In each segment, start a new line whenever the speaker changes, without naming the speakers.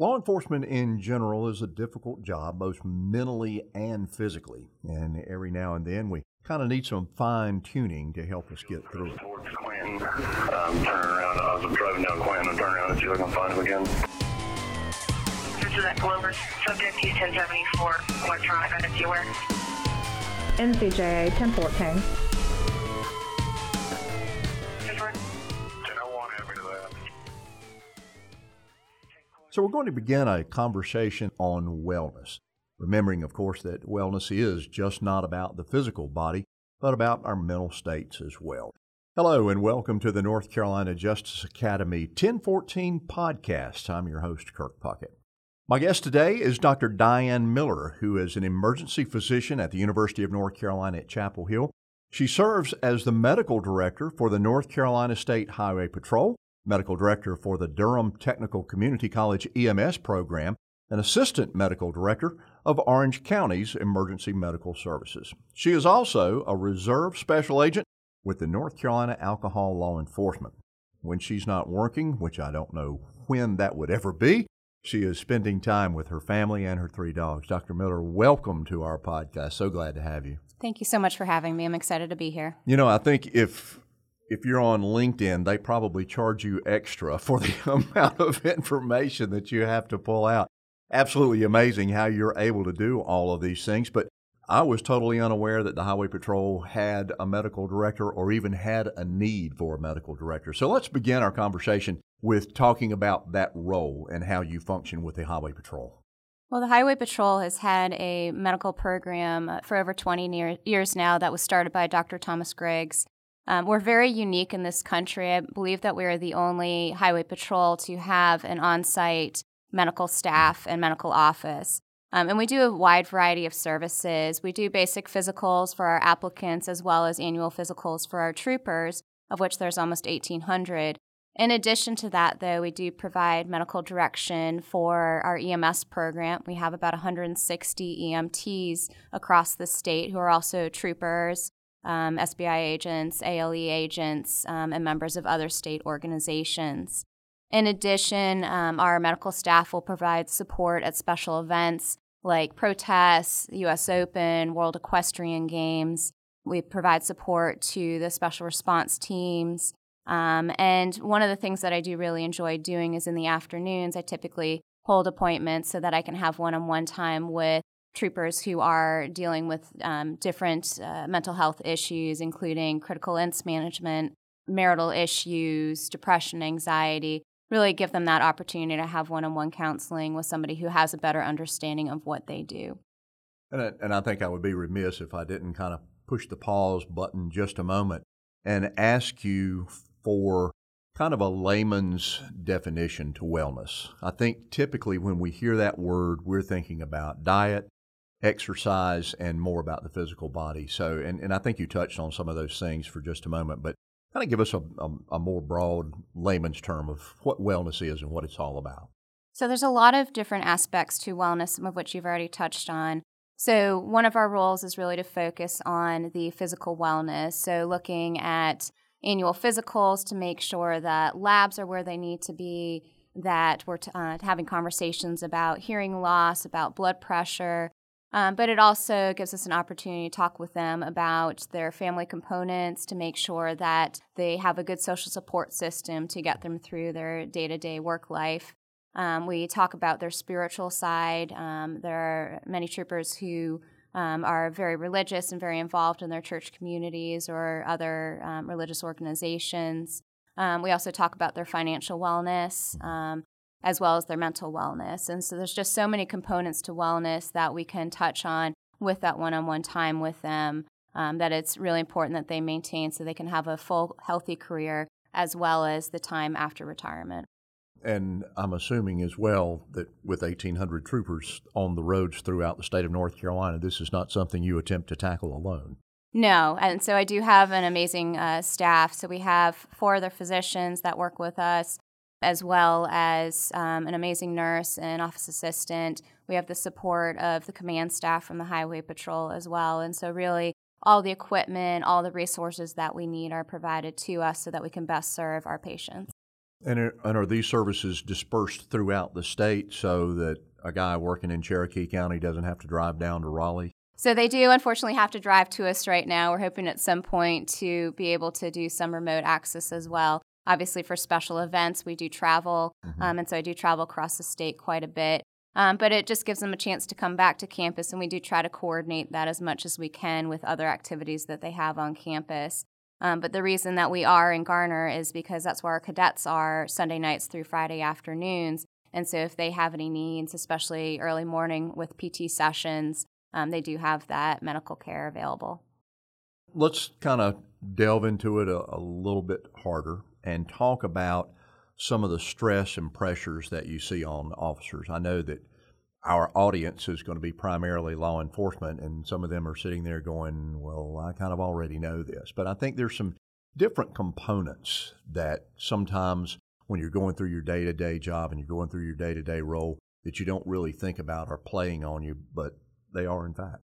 Law enforcement in general is a difficult job, both mentally and physically. And every now and then we kind of need some fine tuning to help us get through it.
Towards Quentin, um, turning around. I was driving down Quentin and turning around and see if I can find him again.
This is at Clover, subject U-1074, electronic identity aware.
NCJA 1014.
So, we're going to begin a conversation on wellness. Remembering, of course, that wellness is just not about the physical body, but about our mental states as well. Hello, and welcome to the North Carolina Justice Academy 1014 podcast. I'm your host, Kirk Puckett. My guest today is Dr. Diane Miller, who is an emergency physician at the University of North Carolina at Chapel Hill. She serves as the medical director for the North Carolina State Highway Patrol, medical director for the Durham Technical Community College EMS program, and assistant medical director of Orange County's Emergency Medical Services. She is also a reserve special agent with the North Carolina Alcohol Law Enforcement. When she's not working, which I don't know when that would ever be, she is spending time with her family and her three dogs. Dr. Miller, welcome to our podcast. So glad to have you.
Thank you so much for having me. I'm excited to be here.
You know, I think if if you're on LinkedIn, they probably charge you extra for the amount of information that you have to pull out. Absolutely amazing how you're able to do all of these things. But I was totally unaware that the Highway Patrol had a medical director or even had a need for a medical director. So let's begin our conversation with talking about that role and how you function with the Highway Patrol.
Well, the Highway Patrol has had a medical program for over 20 near, years now that was started by Dr. Thomas Griggs. Um, we're very unique in this country. I believe that we are the only Highway Patrol to have an on site medical staff and medical office. Um, and we do a wide variety of services. We do basic physicals for our applicants as well as annual physicals for our troopers, of which there's almost 1,800. In addition to that, though, we do provide medical direction for our EMS program. We have about 160 EMTs across the state who are also troopers, um, SBI agents, ALE agents, um, and members of other state organizations. In addition, um, our medical staff will provide support at special events like protests, US Open, World Equestrian Games. We provide support to the special response teams. Um, and one of the things that I do really enjoy doing is in the afternoons, I typically hold appointments so that I can have one on one time with troopers who are dealing with um, different uh, mental health issues, including critical illness management, marital issues, depression, anxiety, really give them that opportunity to have one on one counseling with somebody who has a better understanding of what they do.
And I, and I think I would be remiss if I didn't kind of push the pause button just a moment and ask you for kind of a layman's definition to wellness. I think typically when we hear that word, we're thinking about diet, exercise, and more about the physical body. So, and, and I think you touched on some of those things for just a moment, but kind of give us a, a, a more broad layman's term of what wellness is and what it's all about.
So there's a lot of different aspects to wellness, some of which you've already touched on. So one of our roles is really to focus on the physical wellness. So looking at annual physicals to make sure that labs are where they need to be, that we're t- uh, having conversations about hearing loss, about blood pressure. Um, but it also gives us an opportunity to talk with them about their family components to make sure that they have a good social support system to get them through their day to day work life. Um, we talk about their spiritual side. Um, there are many troopers who um, are very religious and very involved in their church communities or other um, religious organizations. Um, we also talk about their financial wellness as well as their mental wellness. And so there's just so many components to wellness that we can touch on with that one on one time with them um, that it's really important that they maintain so they can have a full, healthy career as well as the time after retirement.
And I'm assuming as well that with 1,800 troopers on the roads throughout the state of North Carolina, this is not something you attempt to tackle alone.
No, and so I do have an amazing uh, staff. So we have four other physicians that work with us, as well as um, an amazing nurse and office assistant. We have the support of the command staff from the Highway Patrol as well. And so, really, all the equipment, all the resources that we need are provided to us so that we can best serve our patients.
And are, and are these services dispersed throughout the state so that a guy working in Cherokee County doesn't have to drive down to Raleigh?
So they do unfortunately have to drive to us right now. We're hoping at some point to be able to do some remote access as well. Obviously, for special events, we do travel, mm-hmm. um, and so I do travel across the state quite a bit. Um, but it just gives them a chance to come back to campus, and we do try to coordinate that as much as we can with other activities that they have on campus. Um, but the reason that we are in Garner is because that's where our cadets are Sunday nights through Friday afternoons. And so if they have any needs, especially early morning with PT sessions, um, they do have that medical care available.
Let's kind of delve into it a, a little bit harder and talk about some of the stress and pressures that you see on officers. I know that our audience is going to be primarily law enforcement, and some of them are sitting there going, Well, I kind of already know this. But I think there's some different components that sometimes when you're going through your day to day job and you're going through your day to day role that you don't really think about are playing on you, but they are in fact.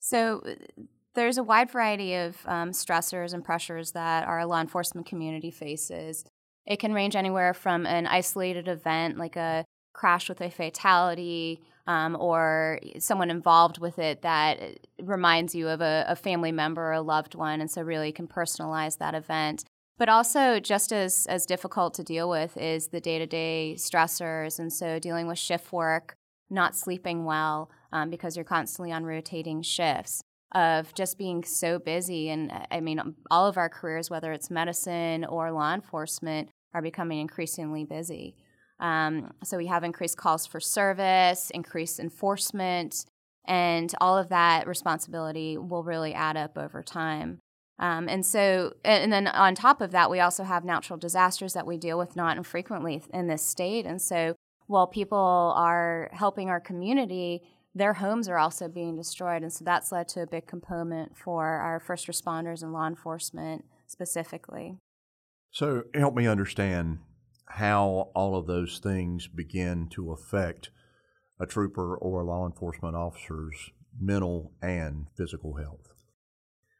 So uh, there's a wide variety of um, stressors and pressures that our law enforcement community faces. It can range anywhere from an isolated event like a crash with a fatality um, or someone involved with it that reminds you of a, a, family member or a loved one. And so, really, can personalize that event. But also, just as, as difficult to deal with is the day to day stressors. And so, dealing with shift work, not sleeping well um, because you're constantly on rotating shifts, of just being so busy. And I mean, all of our careers, whether it's medicine or law enforcement, are becoming increasingly busy. Um, so we have increased calls for service, increased enforcement, and all of that responsibility will really add up over time. Um, and so, and then on top of that, we also have natural disasters that we deal with not infrequently in this state. And so, while people are helping our community, their homes are also being destroyed. And so, that's led to a big component for our first responders and law enforcement specifically.
So, help me understand how all of those things begin to affect a trooper or a law enforcement officer's mental and physical health.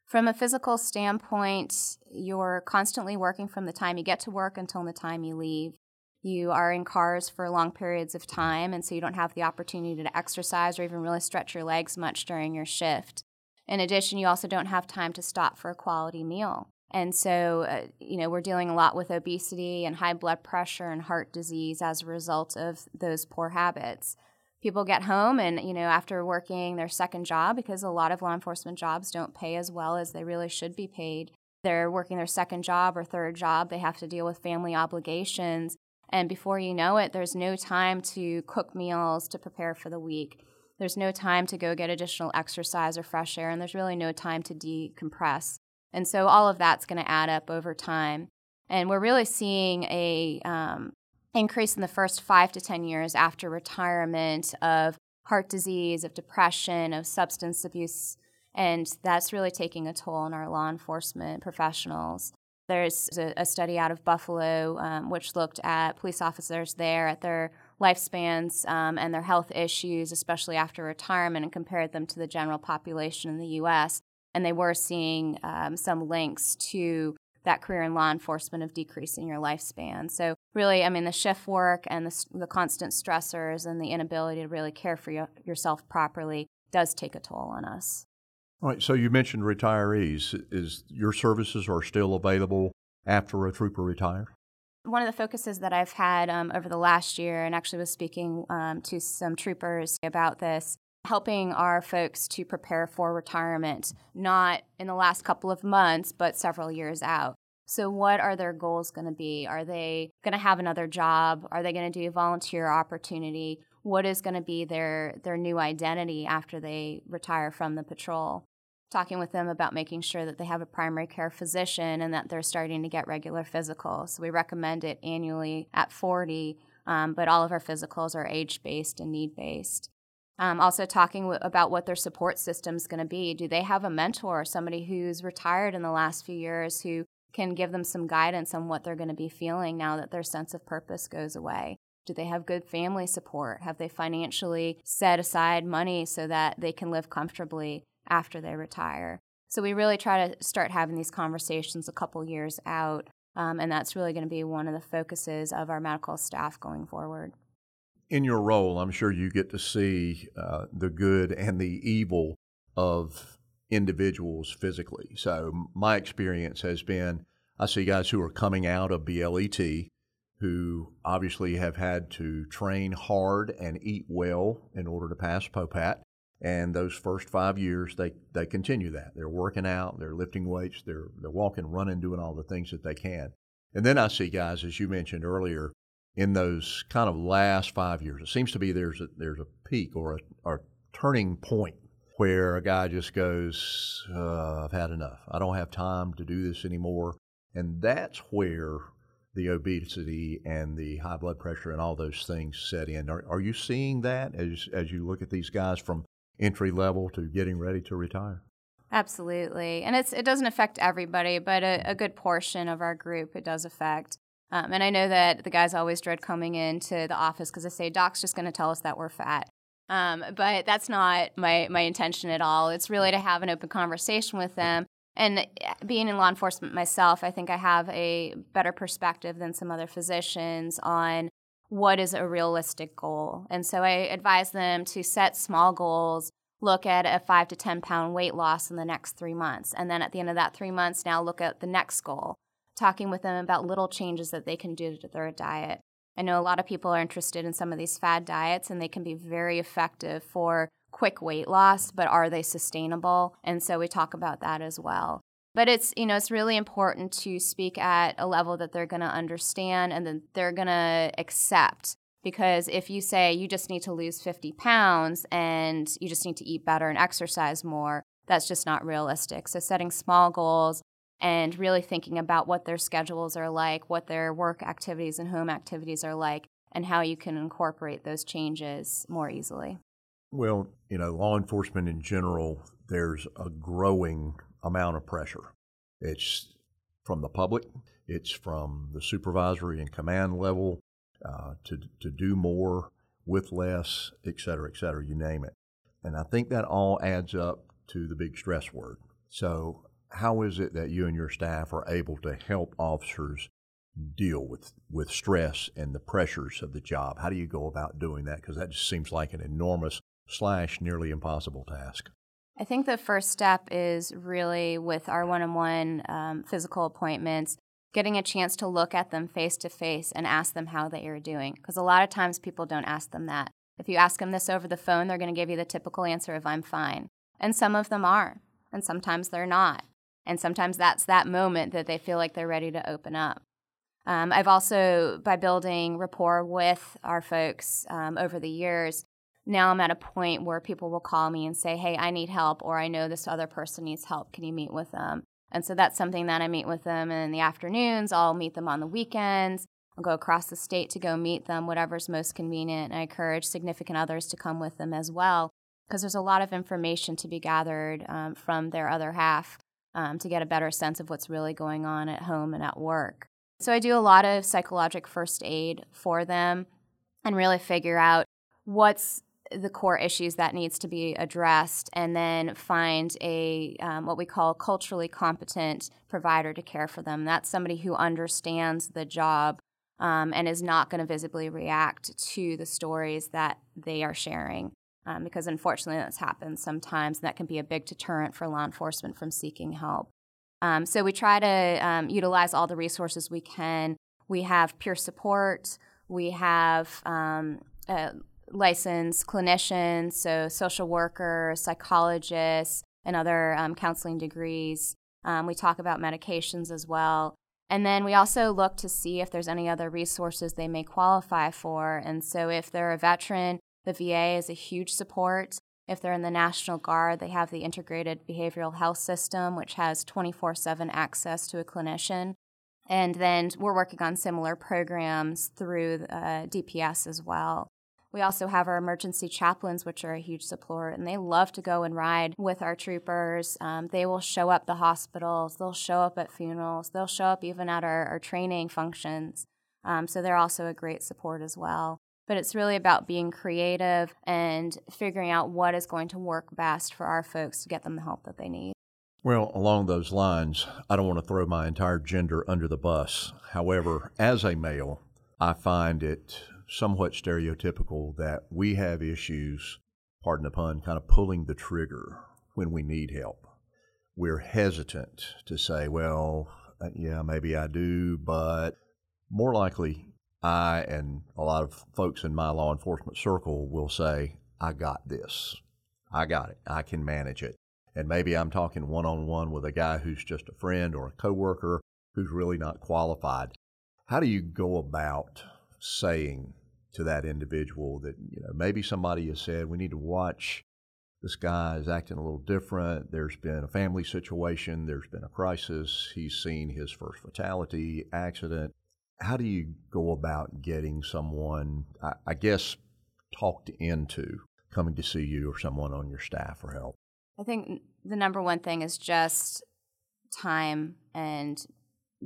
From a physical standpoint, you're constantly working from the time you get to work until the time you leave. You are in cars for long periods of time, and so you don't have the opportunity to exercise or even really stretch your legs much during your shift. In addition, you also don't have time to stop for a quality meal. And so, uh, you know, we're dealing a lot with obesity and high blood pressure and heart disease as a result of those poor habits. People get home and, you know, after working their second job, because a lot of law enforcement jobs don't pay as well as they really should be paid, they're working their second job or third job. They have to deal with family obligations. And before you know it, there's no time to cook meals to prepare for the week. There's no time to go get additional exercise or fresh air, and there's really no time to decompress. And so all of that's going to add up over time. And we're really seeing a um, increase in the first five to 10 years after retirement of heart disease, of depression, of substance abuse. And that's really taking a toll on our law enforcement professionals. There's a, a study out of Buffalo um, which looked at police officers there at their lifespans um, and their health issues, especially after retirement, and compared them to the general population in the U.S and they were seeing um, some links to that career in law enforcement of decreasing your lifespan. So, really, I mean, the shift work and the, the constant stressors and the inability to really care for your, yourself properly does take a toll on us.
All right. So, you mentioned retirees. Is your services are still available after a trooper retires?
One of the focuses that I've had um, over the last year, and actually was speaking um, to some troopers about this, helping our folks to prepare for retirement, not in the last couple of months, but several years out. So, what are their goals going to be? Are they going to have another job? Are they going to do a volunteer opportunity? What is going to be their, their new identity after they retire from the patrol? Talking with them about making sure that they have a primary care physician and that they're starting to get regular physicals. So, we recommend it annually at 40, um, but all of our physicals are age based and need based. Um, also, talking w- about what their support system is going to be. Do they have a mentor, somebody who's retired in the last few years who can give them some guidance on what they're going to be feeling now that their sense of purpose goes away? Do they have good family support? Have they financially set aside money so that they can live comfortably after they retire? So we really try to start having these conversations a couple years out Um, and that's really going to be one of the focuses of our medical staff going forward.
In your role, I'm sure you get to see uh, the good and the evil of individuals physically. So, my experience has been I see guys who are coming out of BLET who obviously have had to train hard and eat well in order to pass POPAT. And those first five years, they, they continue that. They're working out, they're lifting weights, they're, they're walking, running, doing all the things that they can. And then I see guys, as you mentioned earlier, in those kind of last five years, it seems to be there's a, there's a peak or a, or a turning point where a guy just goes, uh, I've had enough. I don't have time to do this anymore. And that's where the obesity and the high blood pressure and all those things set in. Are, are you seeing that as, as you look at these guys from entry level to getting ready to retire?
Absolutely. And it's, it doesn't affect everybody, but a, a good portion of our group it does affect. Um, and I know that the guys always dread coming into the office because they say, Doc's just going to tell us that we're fat. Um, but that's not my, my intention at all. It's really to have an open conversation with them and eh, being in law enforcement myself, I think I have a better perspective than some other physicians on what is a realistic goal. And so I advise them to set small goals, look at a five to 10 pound weight loss in the next three months. And then at the end of that three months, now look at the next goal, talking with them about little changes that they can do to their diet. I know a lot of people are interested in some of these fad diets, and they can be very effective for quick weight loss, but are they sustainable? And so we talk about that as well. But it's, you know, it's really important to speak at a level that they're going to understand and that they're going to accept. Because if you say you just need to lose 50 pounds and you just need to eat better and exercise more, that's just not realistic. So setting small goals and really thinking about what their schedules are like, what their work activities and home activities are like, and how you can incorporate those changes more easily.
Well, you know, law enforcement in general, there's a growing amount of pressure. It's from the public, it's from the supervisory and command level uh, to, to do more with less, et cetera, et cetera, you name it. And I think that all adds up to the big stress word. So, how is it that you and your staff are able to help officers deal with, with stress and the pressures of the job? How do you go about doing that? Because that just seems like an enormous slash nearly impossible task?
I think the first step is really with our one on one physical appointments, getting a chance to look at them face to face and ask them how they are doing. Because a lot of times people don't ask them that. If you ask them this over the phone, they're going to give you the typical answer of, I'm fine. And some of them are, and sometimes they're not. And sometimes that's that moment that they feel like they're ready to open up. Um, I've also, by building rapport with our folks um, over the years, now I'm at a point where people will call me and say, Hey, I need help, or I know this other person needs help. Can you meet with them? And so that's something that I meet with them in the afternoons. I'll meet them on the weekends. I'll go across the state to go meet them, whatever's most convenient. And I encourage significant others to come with them as well, because there's a lot of information to be gathered um, from their other half um, to get a better sense of what's really going on at home and at work. So I do a lot of psychologic first aid for them and really figure out what's the core issues that needs to be addressed and then find a um, what we call culturally competent provider to care for them. That's somebody who understands the job um, and is not going to visibly react to the stories that they are sharing um, because unfortunately that's happened sometimes and that can be a big deterrent for law enforcement from seeking help. Um, so we try to um, utilize all the resources we can. We have peer support. We have um, uh, licensed clinicians, so social workers, psychologists, and other um, counseling degrees. Um, we talk about medications as well. And then we also look to see if there's any other resources they may qualify for. And so if they're a veteran, the VA is a huge support. If they're in the National Guard, they have the Integrated Behavioral Health System, which has 24 7 access to a clinician. And then we're working on similar programs through uh, DPS as well. We also have our emergency chaplains, which are a huge support, and they love to go and ride with our troopers. Um, they will show up the hospitals, they'll show up at funerals, they'll show up even at our, our training functions. Um, so they're also a great support as well. But it's really about being creative and figuring out what is going to work best for our folks to get them the help that they need.
Well, along those lines, I don't want to throw my entire gender under the bus. However, as a male, I find it somewhat stereotypical that we have issues, pardon the pun, kind of pulling the trigger when we need help. We're hesitant to say, well, uh, yeah, maybe I do, but more likely I and a lot of folks in my law enforcement circle will say, I got this. I got it. I can manage it and maybe I'm talking one on one with a guy who's just a friend or a coworker who's really not qualified. How do you go about saying to that individual that you know maybe somebody has said we need to watch this guy is acting a little different. There's been a family situation. There's been a crisis. He's seen his first fatality accident. How do you go about getting someone, I, I guess, talked into coming to see you or someone on your staff for help?
I think the number one thing is just time and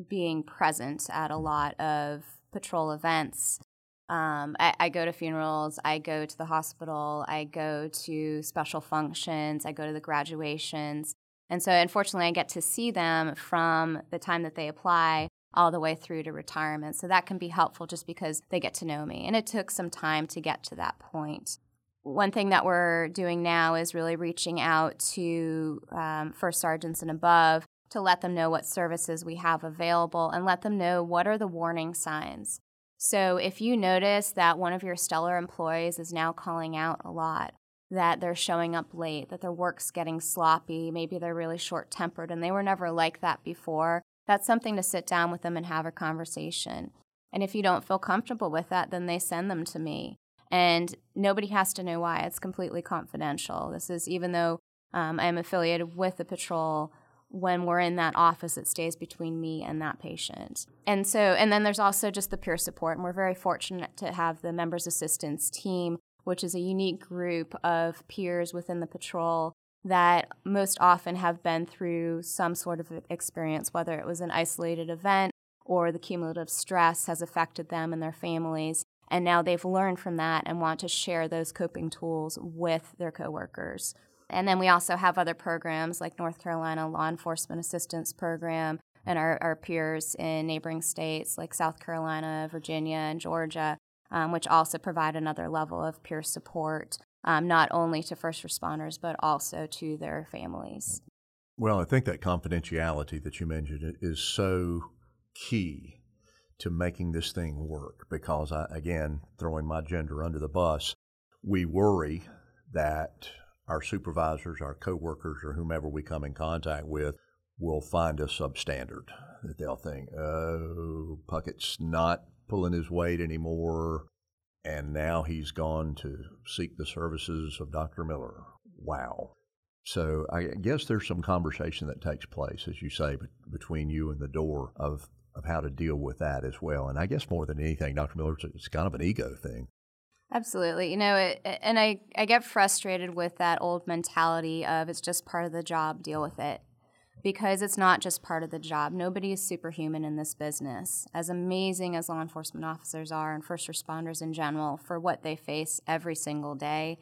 being present at a mm-hmm. lot of patrol events. Um, I, I, go to funerals, I go to the hospital, I go to special functions, I go to the graduations. And so, unfortunately, I get to see them from the time that they apply all the way through to retirement. So, that can be helpful just because they get to know me. And it took some time to get to that point. one thing that we're doing now is really reaching out to um, first sergeants and above to let them know what services we have available and let them know what are the warning signs. So if you notice that one of your stellar employees is now calling out a lot, that they're showing up late, that their work's getting sloppy, maybe they're really short tempered and they were never like that before, that's something to sit down with them and have a conversation. And if you don't feel comfortable with that, then they send them to me and nobody has to know why. It's completely confidential. This is even though um, I am affiliated with the patrol. When we're in that office, it stays between me and that patient. And so, and then there's also just the peer support. And we're very fortunate to have the members assistance team, which is a unique group of peers within the patrol that most often have been through some sort of experience, whether it was an isolated event or the cumulative stress has affected them and their families. And now they've learned from that and want to share those coping tools with their coworkers. And then we also have other programs like North Carolina Law Enforcement Assistance Program and our, our peers in neighboring states like South Carolina, Virginia, and Georgia, um, which also provide another level of peer support, um, not only to first responders, but also to their families.
Well, I think that confidentiality that you mentioned is so key to making this thing work because, I, again, throwing my gender under the bus, we worry that our supervisors, our coworkers, or whomever we come in contact with will find us substandard. That they'll think, oh, Puckett's not pulling his weight anymore, and now he's gone to seek the services of Dr. Miller. Wow. So I guess there's some conversation that takes place, as you say, between you and the door of of how to deal with that as well. And I guess more than anything, Dr. Miller, it's kind of an ego thing.
Absolutely. You know, it, and I, I get frustrated with that old mentality of it's just part of the job, deal with it. Because it's not just part of the job. Nobody is superhuman in this business. As amazing as law enforcement officers are and first responders in general for what they face every single day,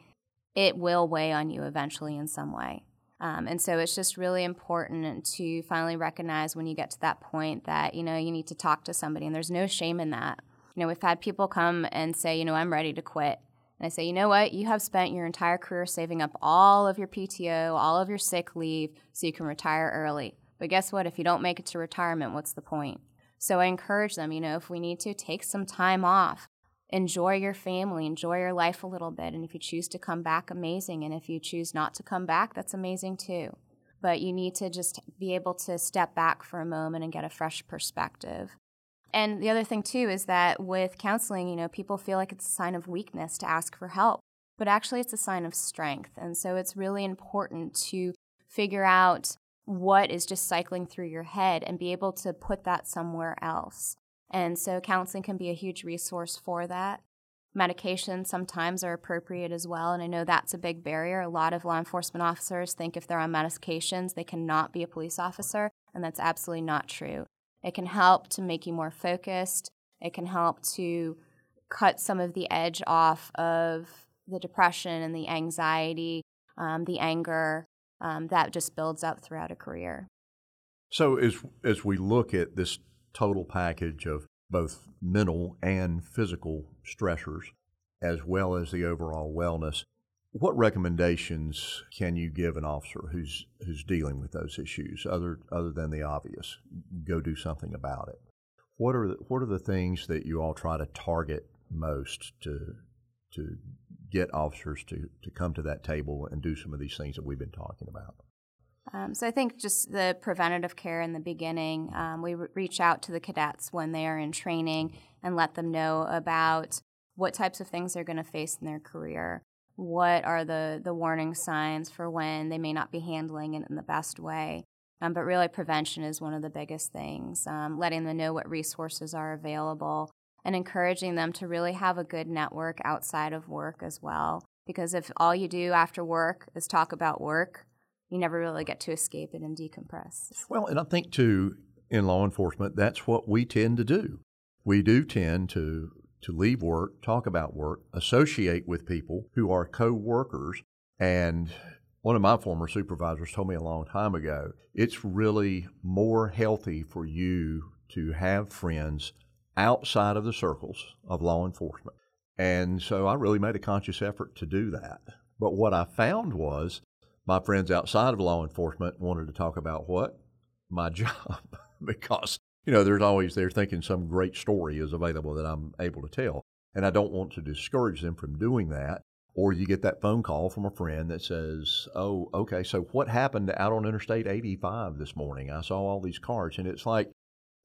it will weigh on you eventually in some way. Um, and so it's just really important to finally recognize when you get to that point that, you know, you need to talk to somebody and there's no shame in that. You know, we've had people come and say, you know, I'm ready to quit. And I say, you know what? You have spent your entire career saving up all of your PTO, all of your sick leave so you can retire early. But guess what? If you don't make it to retirement, what's the point? So I encourage them, you know, if we need to, take some time off enjoy your family, enjoy your life a little bit. And if you choose to come back, amazing. And if you choose not to come back, that's amazing too. But you need to just be able to step back for a moment and get a fresh perspective. And the other thing too is that with counseling, you know, people feel like it's a sign of weakness to ask for help, but actually it's a sign of strength. And so it's really important to figure out what is just cycling through your head and be able to put that somewhere else. And so counseling can be a huge resource for that. Medications sometimes are appropriate as well, and I know that's a big barrier. A lot of law enforcement officers think if they're on medications, they cannot be a police officer, and that's absolutely not true. It can help to make you more focused, it can help to cut some of the edge off of the depression and the anxiety, um, the anger, um, that just builds up throughout a career.
So as as we look at this total package of both mental and physical stressors, as well as the overall wellness, what recommendations can you give an officer who's who's dealing with those issues, other other than the obvious? Go do something about it. What are the, what are the things that you all try to target most to to get officers to, to come to that table and do some of these things that we've been talking about?
Um, so I think just the preventative care in the beginning. Um, we re- reach out to the cadets when they are in training and let them know about what types of things they're going to face in their career. What are the, the warning signs for when they may not be handling it in the best way? Um, but really, prevention is one of the biggest things. Um, letting them know what resources are available and encouraging them to really have a good network outside of work as well. Because if all you do after work is talk about work, you never really get to escape it and decompress.
Well, and I think too, in law enforcement, that's what we tend to do. We do tend to to leave work, talk about work, associate with people who are co-workers. And one of my former supervisors told me a long time ago, it's really more healthy for you to have friends outside of the circles of law enforcement. And so I really made a conscious effort to do that. But what I found was my friends outside of law enforcement wanted to talk about what? My job. because, you know, there's always, they're thinking some great story is available that I'm able to tell. And I don't want to discourage them from doing that. Or you get that phone call from a friend that says, Oh, okay, so what happened out on Interstate 85 this morning? I saw all these cars. And it's like,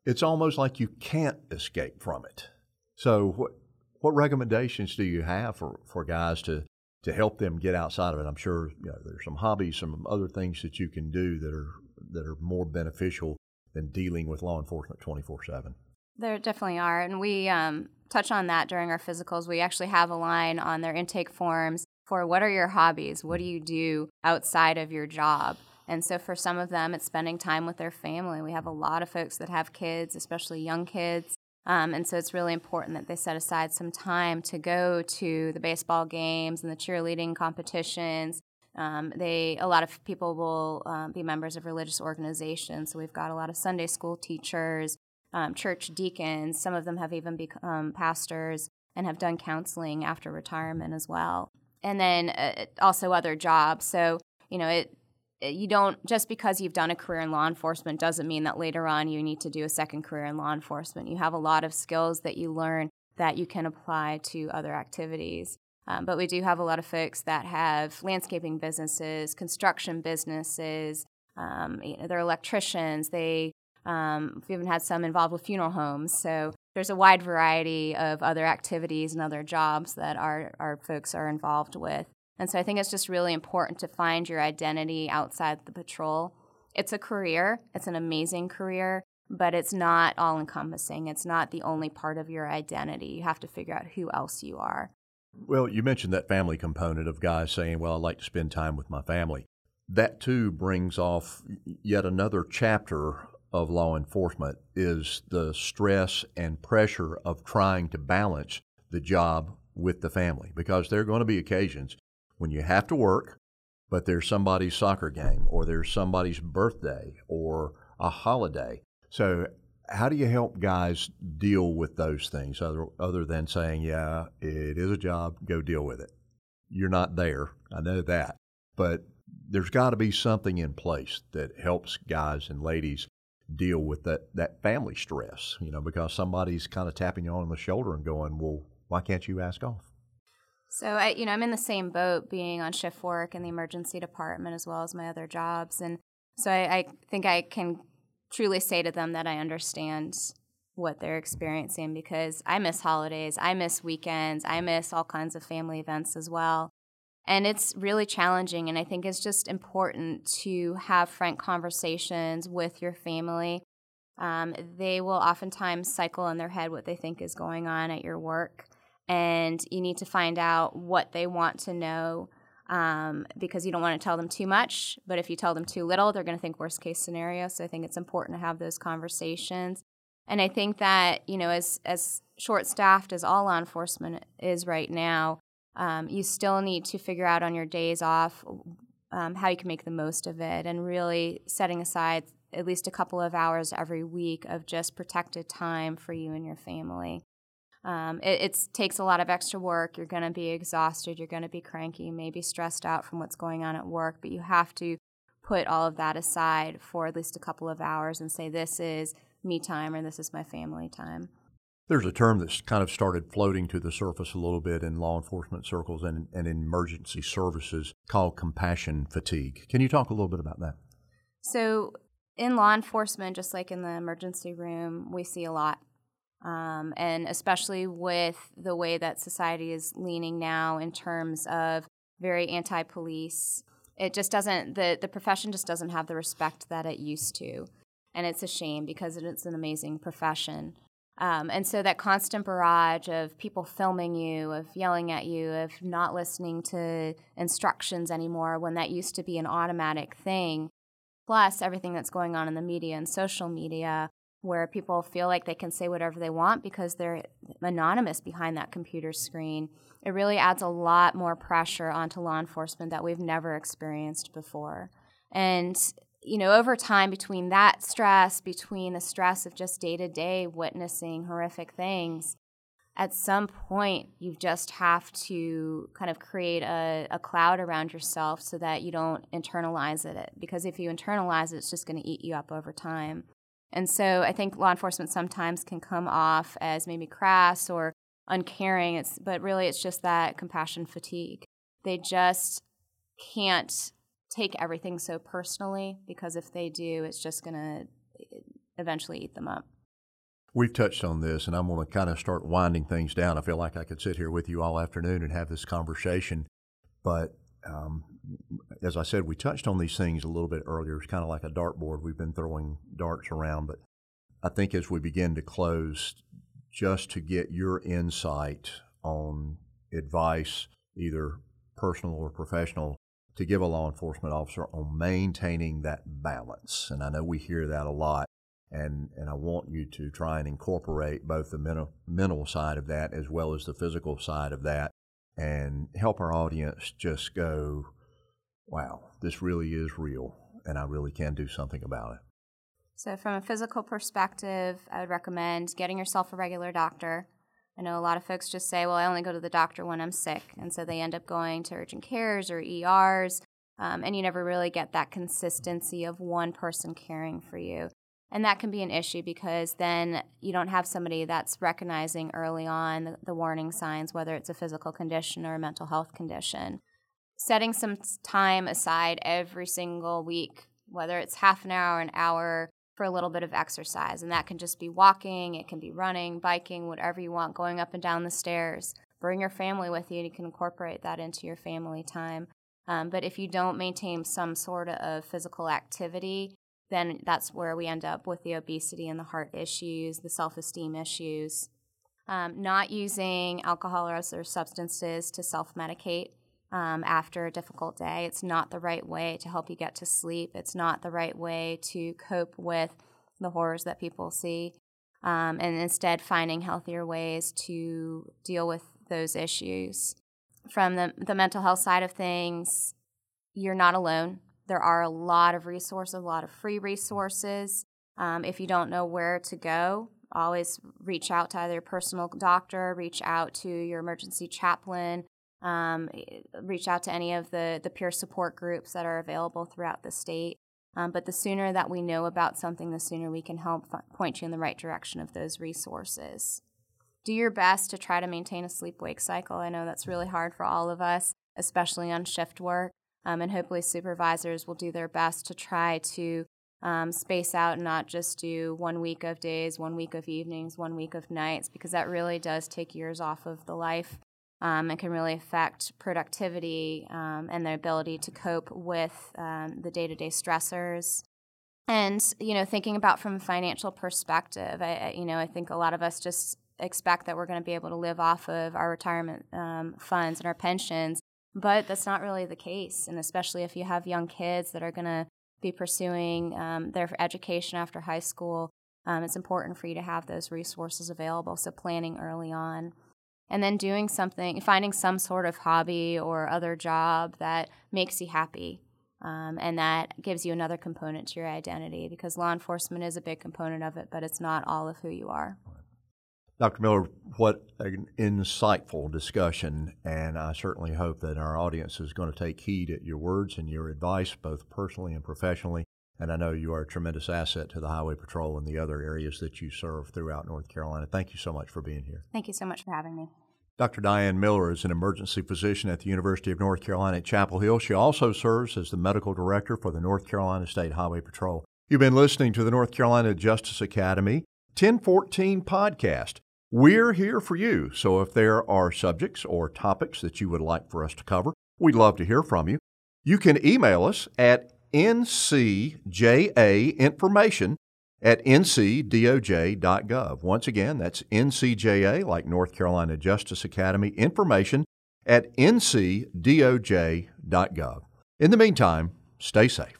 it's almost like you can't escape from it. So, what, what recommendations do you have for, for guys to to help them get outside of it. I'm sure you know, there's some hobbies, some other things that you can do that are that are more beneficial than dealing with law enforcement 24 seven.
There definitely are, and we um, touch on that during our physicals. We actually have a line on their intake forms for what are your hobbies? What do you do outside of your job? And so for some of them, it's spending time with their family. We have a lot of folks that have kids, especially young kids, um, and so it's really important that they set aside some time to go to the baseball games and the cheerleading competitions. Um, they a lot of people will um, be members of religious organizations. So we've got a lot of Sunday school teachers, um, church deacons. Some of them have even become pastors and have done counseling after retirement as well. And then uh, also other jobs. So you know it you don't just because you've done a career in law enforcement doesn't mean that later on you need to do a second career in law enforcement. You have a lot of skills that you learn that you can apply to other activities. Um, but we do have a lot of folks that have landscaping businesses, construction businesses. Um, you know, they're electricians. They um, we've even had some involved with funeral homes. So there's a wide variety of other activities and other jobs that our, our folks are involved with. And so I think it's just really important to find your identity outside the patrol. It's a career, it's an amazing career, but it's not all encompassing. It's not the only part of your identity. You have to figure out who else you are.
Well, you mentioned that family component of guys saying, Well, I like to spend time with my family. That too brings off yet another chapter of law enforcement is the stress and pressure of trying to balance the job with the family because there are going to be occasions when you have to work, but there's somebody's soccer game or there's somebody's birthday or a holiday. So, how do you help guys deal with those things other, other than saying, yeah, it is a job, go deal with it? You're not there. I know that. But there's got to be something in place that helps guys and ladies deal with that, that family stress, you know, because somebody's kind of tapping you on the shoulder and going, well, why can't you ask off?
So I, you know, I'm in the same boat, being on shift work in the emergency department as well as my other jobs, and so I, I think I can truly say to them that I understand what they're experiencing because I miss holidays, I miss weekends, I miss all kinds of family events as well. And it's really challenging. And I think it's just important to have frank conversations with your family. Um, they will oftentimes cycle in their head what they think is going on at your work and you need to find out what they want to know um, because you don't want to tell them too much. But if you tell them too little, they're going to think worst case scenario. So I think it's important to have those conversations. And I think that you know, as as short staffed as all law enforcement is right now, um, you still need to figure out on your days off um, how you can make the most of it, and really setting aside at least a couple of hours every week of just protected time for you and your family. Um, it it's, takes a lot of extra work. You're going to be exhausted. You're going to be cranky. maybe stressed out from what's going on at work, but you have to put all of that aside for at least a couple of hours and say, this is me time or this is my family time.
There's a term that's kind of started floating to the surface a little bit in law enforcement circles and, and in emergency services called compassion fatigue. Can you talk a little bit about that?
So, in law enforcement, just like in the emergency room, we see a lot. Um, and especially with the way that society is leaning now in terms of very anti police, it just doesn't, the, the profession just doesn't have the respect that it used to. And it's a shame because it's an amazing profession. Um, and so that constant barrage of people filming you, of yelling at you, of not listening to instructions anymore when that used to be an automatic thing, plus everything that's going on in the media and social media where people feel like they can say whatever they want because they're anonymous behind that computer screen. It really adds a lot more pressure onto law enforcement that we've never experienced before. And you know, over time, between that stress, between the stress of just day to day witnessing horrific things, at some point you just have to kind of create a, a cloud around yourself so that you don't internalize it. Because if you internalize it, it's just going to eat you up over time. And so I think law enforcement sometimes can come off as maybe crass or uncaring. It's, but really, it's just that compassion fatigue. They just can't take everything so personally because if they do, it's just going to eh, eventually eat them up.
We've touched on this, and I'm going to kind of start winding things down. I feel like I could sit here with you all afternoon and have this conversation, but um, as I said, we touched on these things a little bit earlier. It's kind of like a dartboard. We've been throwing darts around, but I think as we begin to close, just to get your insight on advice, either personal or professional, to give a law enforcement officer on maintaining that balance. And I know we hear that a lot. And, and I want you to try and incorporate both the mental, mental side of that as well as the physical side of that and help our audience just go, wow, this really is real and I really can do something about it.
So, from a physical perspective, I would recommend getting yourself a regular doctor. I know a lot of folks just say, well, I only go to the doctor when I'm sick. And so they end up going to urgent cares or ERs, um, and you never really get that consistency of one person caring for you. And that can be an issue because then you don't have somebody that's recognizing early on the, the warning signs, whether it's a physical condition or a mental health condition. Setting some time aside every single week, whether it's half an hour, an hour, for a little bit of exercise. And that can just be walking, it can be running, biking, whatever you want, going up and down the stairs. Bring your family with you, and you can incorporate that into your family time. Um, but if you don't maintain some sort of physical activity, then that's where we end up with the obesity and the heart issues, the self esteem issues. Um, not using alcohol or other substances to self medicate um, after a difficult day. It's not the right way to help you get to sleep. It's not the right way to cope with the horrors that people see. Um, and instead, finding healthier ways to deal with those issues. From the, the mental health side of things, you're not alone. There are a lot of resources, a lot of free resources. Um, if you don't know where to go, always reach out to either your personal doctor, reach out to your emergency chaplain, um, reach out to any of the, the peer support groups that are available throughout the state. Um, but the sooner that we know about something, the sooner we can help f- point you in the right direction of those resources. Do your best to try to maintain a sleep wake cycle. I know that's really hard for all of us, especially on shift work. Um, and hopefully, supervisors will do their best to try to um, space out and not just do one week of days, one week of evenings, one week of nights, because that really does take years off of the life um, and can really affect productivity um, and their ability to cope with um, the day to day stressors. And you know, thinking about from a financial perspective, I, you know, I think a lot of us just expect that we're going to be able to live off of our retirement um, funds and our pensions, but that's not really the case. And especially if you have young kids that are going to be pursuing um, their education after high school, um, it's important for you to have those resources available. So planning early on and then doing something, finding some sort of hobby or other job that makes you happy. Um, and that gives you another component to your identity because law enforcement is a big component of it, but it's not all of who you are.
Dr. Miller, what an insightful discussion, and I certainly hope that our audience is going to take heed at your words and your advice, both personally and professionally. And I know you are a tremendous asset to the Highway Patrol and the other areas that you serve throughout North Carolina. Thank you so much for being here.
Thank you so much for having me.
Dr. Diane Miller is an emergency physician at the University of North Carolina at Chapel Hill. She also serves as the medical director for the North Carolina State Highway Patrol. You've been listening to the North Carolina Justice Academy 1014 podcast. We're here for you, so if there are subjects or topics that you would like for us to cover, we'd love to hear from you. You can email us at ncjainformation at ncdoj.gov. Once again, that's NCJA, like North Carolina Justice Academy, information at ncdoj.gov. In the meantime, stay safe.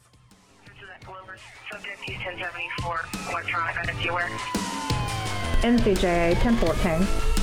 This is at Clover. Subject U-1074, electronic.
NCJA 1014.